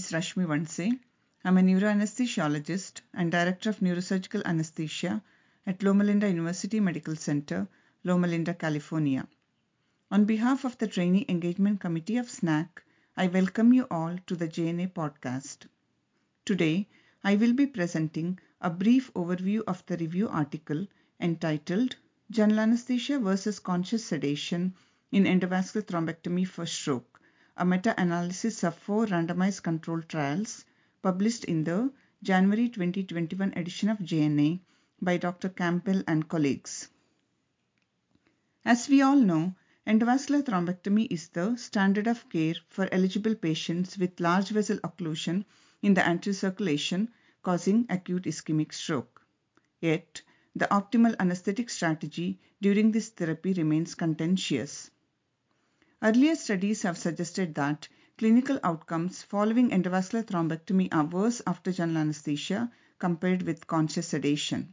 is Rashmi Vandse. I'm a neuroanesthesiologist and Director of Neurosurgical Anesthesia at Loma Linda University Medical Center, Loma Linda, California. On behalf of the Trainee Engagement Committee of SNACC, I welcome you all to the JNA podcast. Today, I will be presenting a brief overview of the review article entitled General Anesthesia versus Conscious Sedation in Endovascular Thrombectomy for Stroke a meta-analysis of four randomized controlled trials published in the January 2021 edition of JNA by Dr. Campbell and colleagues. As we all know, endovascular thrombectomy is the standard of care for eligible patients with large vessel occlusion in the anterior circulation causing acute ischemic stroke. Yet, the optimal anesthetic strategy during this therapy remains contentious. Earlier studies have suggested that clinical outcomes following endovascular thrombectomy are worse after general anesthesia compared with conscious sedation.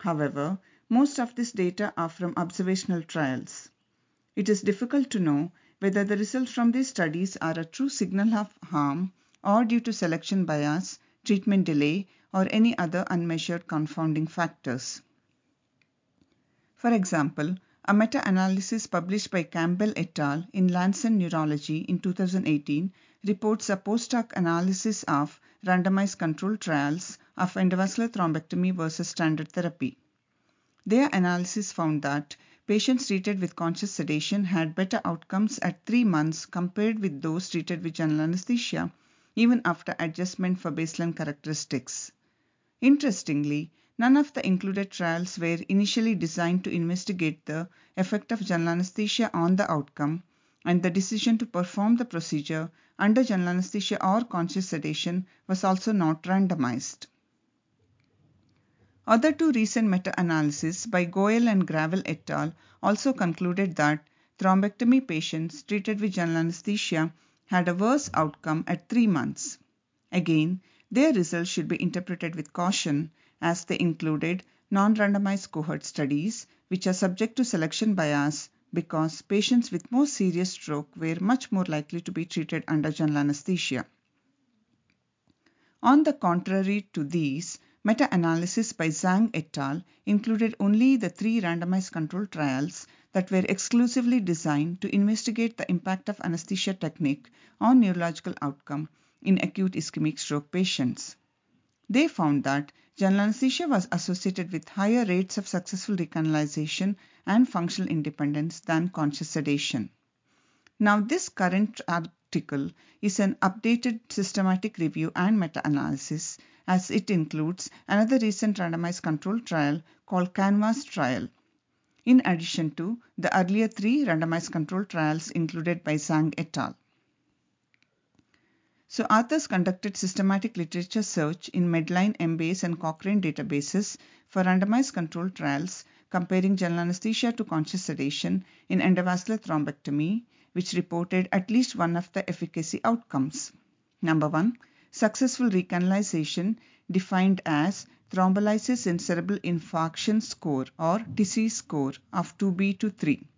However, most of this data are from observational trials. It is difficult to know whether the results from these studies are a true signal of harm or due to selection bias, treatment delay, or any other unmeasured confounding factors. For example, a meta-analysis published by Campbell et al. in Lancet Neurology in 2018 reports a post-hoc analysis of randomized controlled trials of endovascular thrombectomy versus standard therapy. Their analysis found that patients treated with conscious sedation had better outcomes at three months compared with those treated with general anesthesia, even after adjustment for baseline characteristics. Interestingly, None of the included trials were initially designed to investigate the effect of general anesthesia on the outcome, and the decision to perform the procedure under general anesthesia or conscious sedation was also not randomized. Other two recent meta-analyses by Goel and Gravel et al. also concluded that thrombectomy patients treated with general anesthesia had a worse outcome at three months. Again, their results should be interpreted with caution as they included non-randomized cohort studies, which are subject to selection bias because patients with more serious stroke were much more likely to be treated under general anesthesia. On the contrary to these, meta-analysis by Zhang et al. included only the three randomized controlled trials that were exclusively designed to investigate the impact of anesthesia technique on neurological outcome in acute ischemic stroke patients. They found that general anesthesia was associated with higher rates of successful recanalization and functional independence than conscious sedation. Now, this current article is an updated systematic review and meta-analysis as it includes another recent randomized controlled trial called CANVAS trial, in addition to the earlier three randomized controlled trials included by Zhang et al. So authors conducted systematic literature search in Medline, Embase, and Cochrane databases for randomized controlled trials comparing general anesthesia to conscious sedation in endovascular thrombectomy, which reported at least one of the efficacy outcomes. Number one, successful recanalization defined as thrombolysis in cerebral infarction score or TICI score of 2B to 3.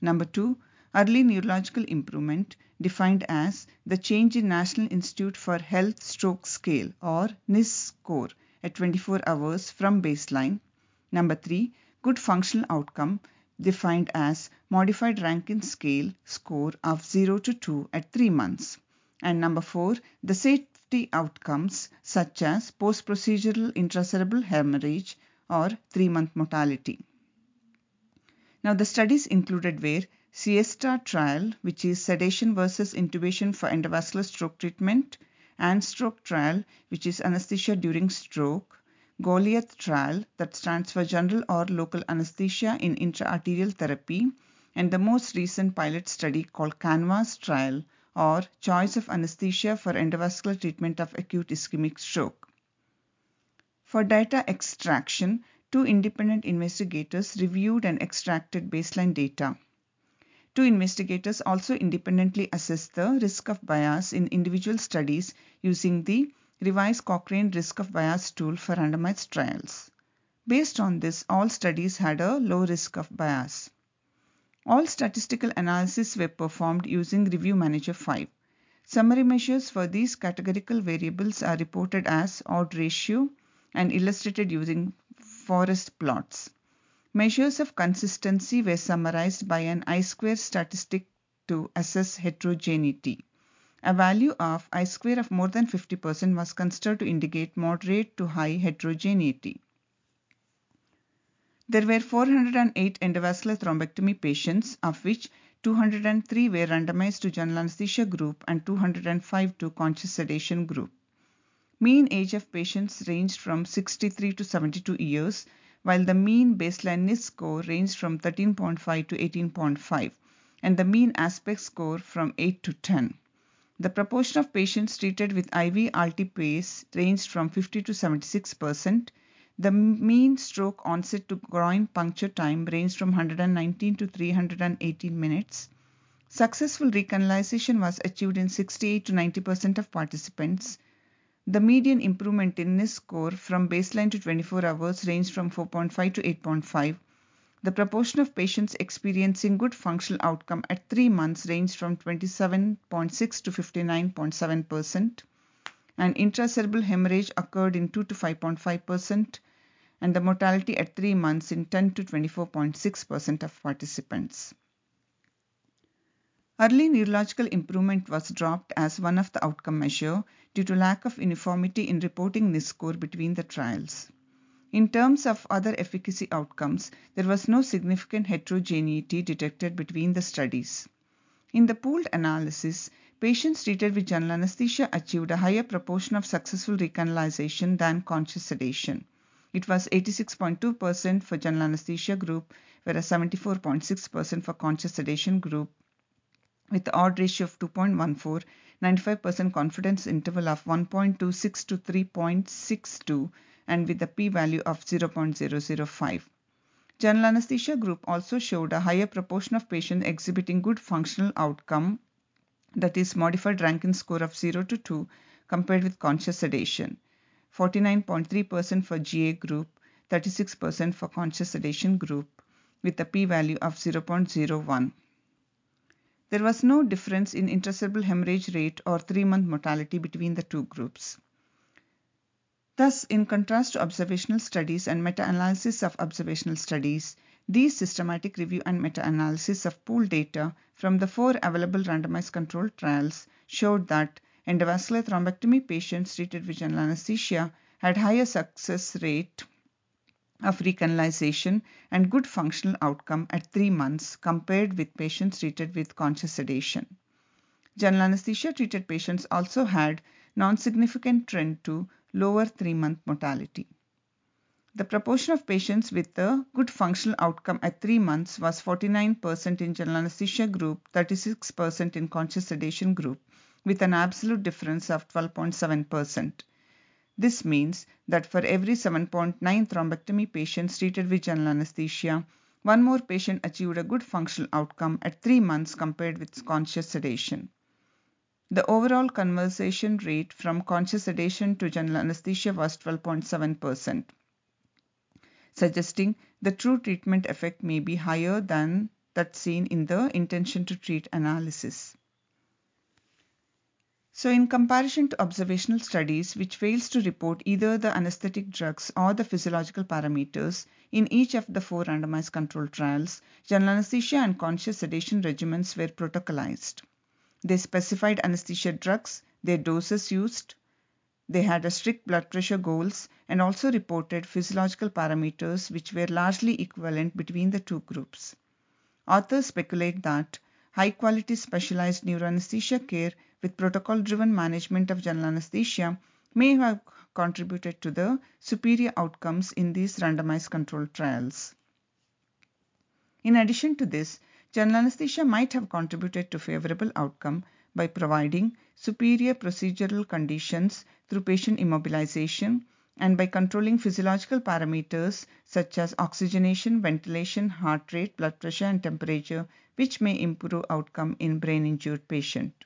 Number two, early neurological improvement defined as the change in National Institute for Health Stroke Scale or NIHSS score at 24 hours from baseline. Number 3, good functional outcome defined as modified Rankin scale score of 0 to 2 at 3 months. And number 4, the safety outcomes such as post-procedural intracerebral hemorrhage or 3-month mortality. Now the studies included were Siesta trial, which is sedation versus intubation for endovascular stroke treatment, AnStroke trial, which is anesthesia during stroke, Goliath trial, that stands for general or local anesthesia in intraarterial therapy, and the most recent pilot study called CANVAS trial, or choice of anesthesia for endovascular treatment of acute ischemic stroke. For data extraction, two independent investigators reviewed and extracted baseline data. Two investigators also independently assessed the risk of bias in individual studies using the revised Cochrane risk of bias tool for randomized trials. Based on this, all studies had a low risk of bias. All statistical analyses were performed using Review Manager 5. Summary measures for these categorical variables are reported as odd ratio and illustrated using forest plots. Measures of consistency were summarized by an I-square statistic to assess heterogeneity. A value of I-square of more than 50% was considered to indicate moderate to high heterogeneity. There were 408 endovascular thrombectomy patients, of which 203 were randomized to general anesthesia group and 205 to conscious sedation group. Mean age of patients ranged from 63 to 72 years, while the mean baseline NIHSS score ranged from 13.5 to 18.5, and the mean aspect score from 8 to 10. The proportion of patients treated with IV alteplase ranged from 50 to 76 percent. The mean stroke onset to groin puncture time ranged from 119 to 318 minutes. Successful recanalization was achieved in 68 to 90 percent of participants. The median improvement in NIHSS score from baseline to 24 hours ranged from 4.5 to 8.5. The proportion of patients experiencing good functional outcome at 3 months ranged from 27.6 to 59.7 percent. And intracerebral hemorrhage occurred in 2 to 5.5 percent, and the mortality at 3 months in 10 to 24.6 percent of participants. Early neurological improvement was dropped as one of the outcome measure due to lack of uniformity in reporting NIHSS score between the trials. In terms of other efficacy outcomes, there was no significant heterogeneity detected between the studies. In the pooled analysis, patients treated with general anesthesia achieved a higher proportion of successful recanalization than conscious sedation. It was 86.2% for general anesthesia group, whereas 74.6% for conscious sedation group with the odd ratio of 2.14, 95% confidence interval of 1.26 to 3.62, and with a p-value of 0.005. General anesthesia group also showed a higher proportion of patients exhibiting good functional outcome, that is modified Rankin score of 0 to 2, compared with conscious sedation. 49.3% for GA group, 36% for conscious sedation group, with a p-value of 0.01. There was no difference in intracerebral hemorrhage rate or three-month mortality between the two groups. Thus, in contrast to observational studies and meta-analysis of observational studies, these systematic review and meta-analysis of pooled data from the four available randomized controlled trials showed that endovascular thrombectomy patients treated with general anesthesia had higher success rate of recanalization and good functional outcome at 3 months compared with patients treated with conscious sedation. General anesthesia treated patients also had non-significant trend to lower 3-month mortality. The proportion of patients with a good functional outcome at 3 months was 49% in general anesthesia group, 36% in conscious sedation group, with an absolute difference of 12.7%. This means that for every 7.9 thrombectomy patients treated with general anesthesia, one more patient achieved a good functional outcome at 3 months compared with conscious sedation. The overall conversion rate from conscious sedation to general anesthesia was 12.7%, suggesting the true treatment effect may be higher than that seen in the intention to treat analysis. So in comparison to observational studies which fails to report either the anesthetic drugs or the physiological parameters in each of the four randomized controlled trials, general anesthesia and conscious sedation regimens were protocolized. They specified anesthesia drugs, their doses used, they had a strict blood pressure goals and also reported physiological parameters which were largely equivalent between the two groups. Authors speculate that high quality specialized neuroanesthesia care with protocol driven management of general anesthesia may have contributed to the superior outcomes in these randomized controlled trials. In addition to this, general anesthesia might have contributed to favorable outcome by providing superior procedural conditions through patient immobilization and by controlling physiological parameters such as oxygenation, ventilation, heart rate, blood pressure and temperature which may improve outcome in brain injured patient.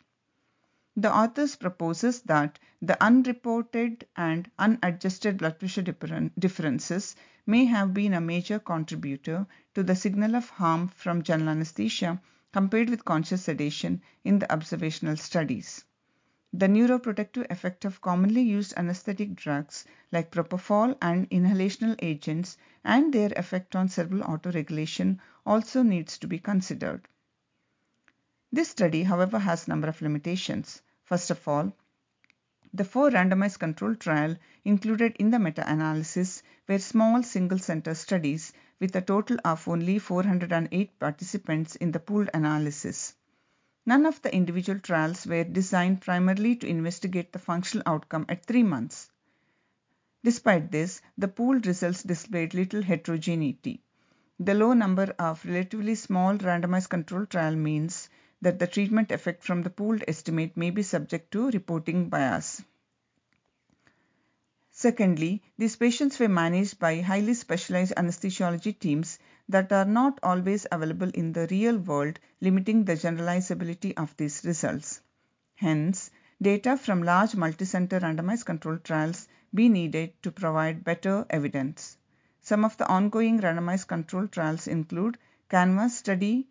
The authors proposes that the unreported and unadjusted blood pressure differences may have been a major contributor to the signal of harm from general anesthesia compared with conscious sedation in the observational studies. the neuroprotective effect of commonly used anesthetic drugs like propofol and inhalational agents and their effect on cerebral autoregulation also needs to be considered. This study, however, has a number of limitations. First of all, the four randomized controlled trial included in the meta-analysis were small single-center studies with a total of only 408 participants in the pooled analysis. None of the individual trials were designed primarily to investigate the functional outcome at three months. Despite this, the pooled results displayed little heterogeneity. The low number of relatively small randomized controlled trial means that the treatment effect from the pooled estimate may be subject to reporting bias. Secondly, these patients were managed by highly specialized anesthesiology teams that are not always available in the real world, limiting the generalizability of these results. Hence, data from large multicenter randomized controlled trials be needed to provide better evidence. Some of the ongoing randomized controlled trials include CANVAS study,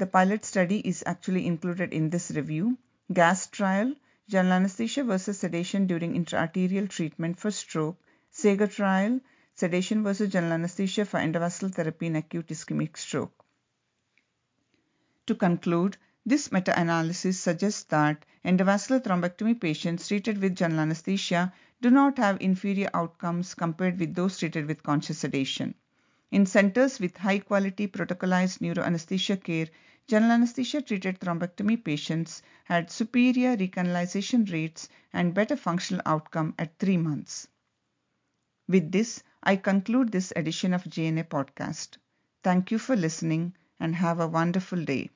the pilot study is actually included in this review. GASS trial, general anesthesia versus sedation during intraarterial treatment for stroke. SEGA trial, sedation versus general anesthesia for endovascular therapy in acute ischemic stroke. To conclude, this meta-analysis suggests that endovascular thrombectomy patients treated with general anesthesia do not have inferior outcomes compared with those treated with conscious sedation. In centers with high quality protocolized neuroanesthesia care, general anesthesia treated thrombectomy patients had superior recanalization rates and better functional outcome at three months. With this, I conclude this edition of JNA podcast. Thank you for listening and have a wonderful day.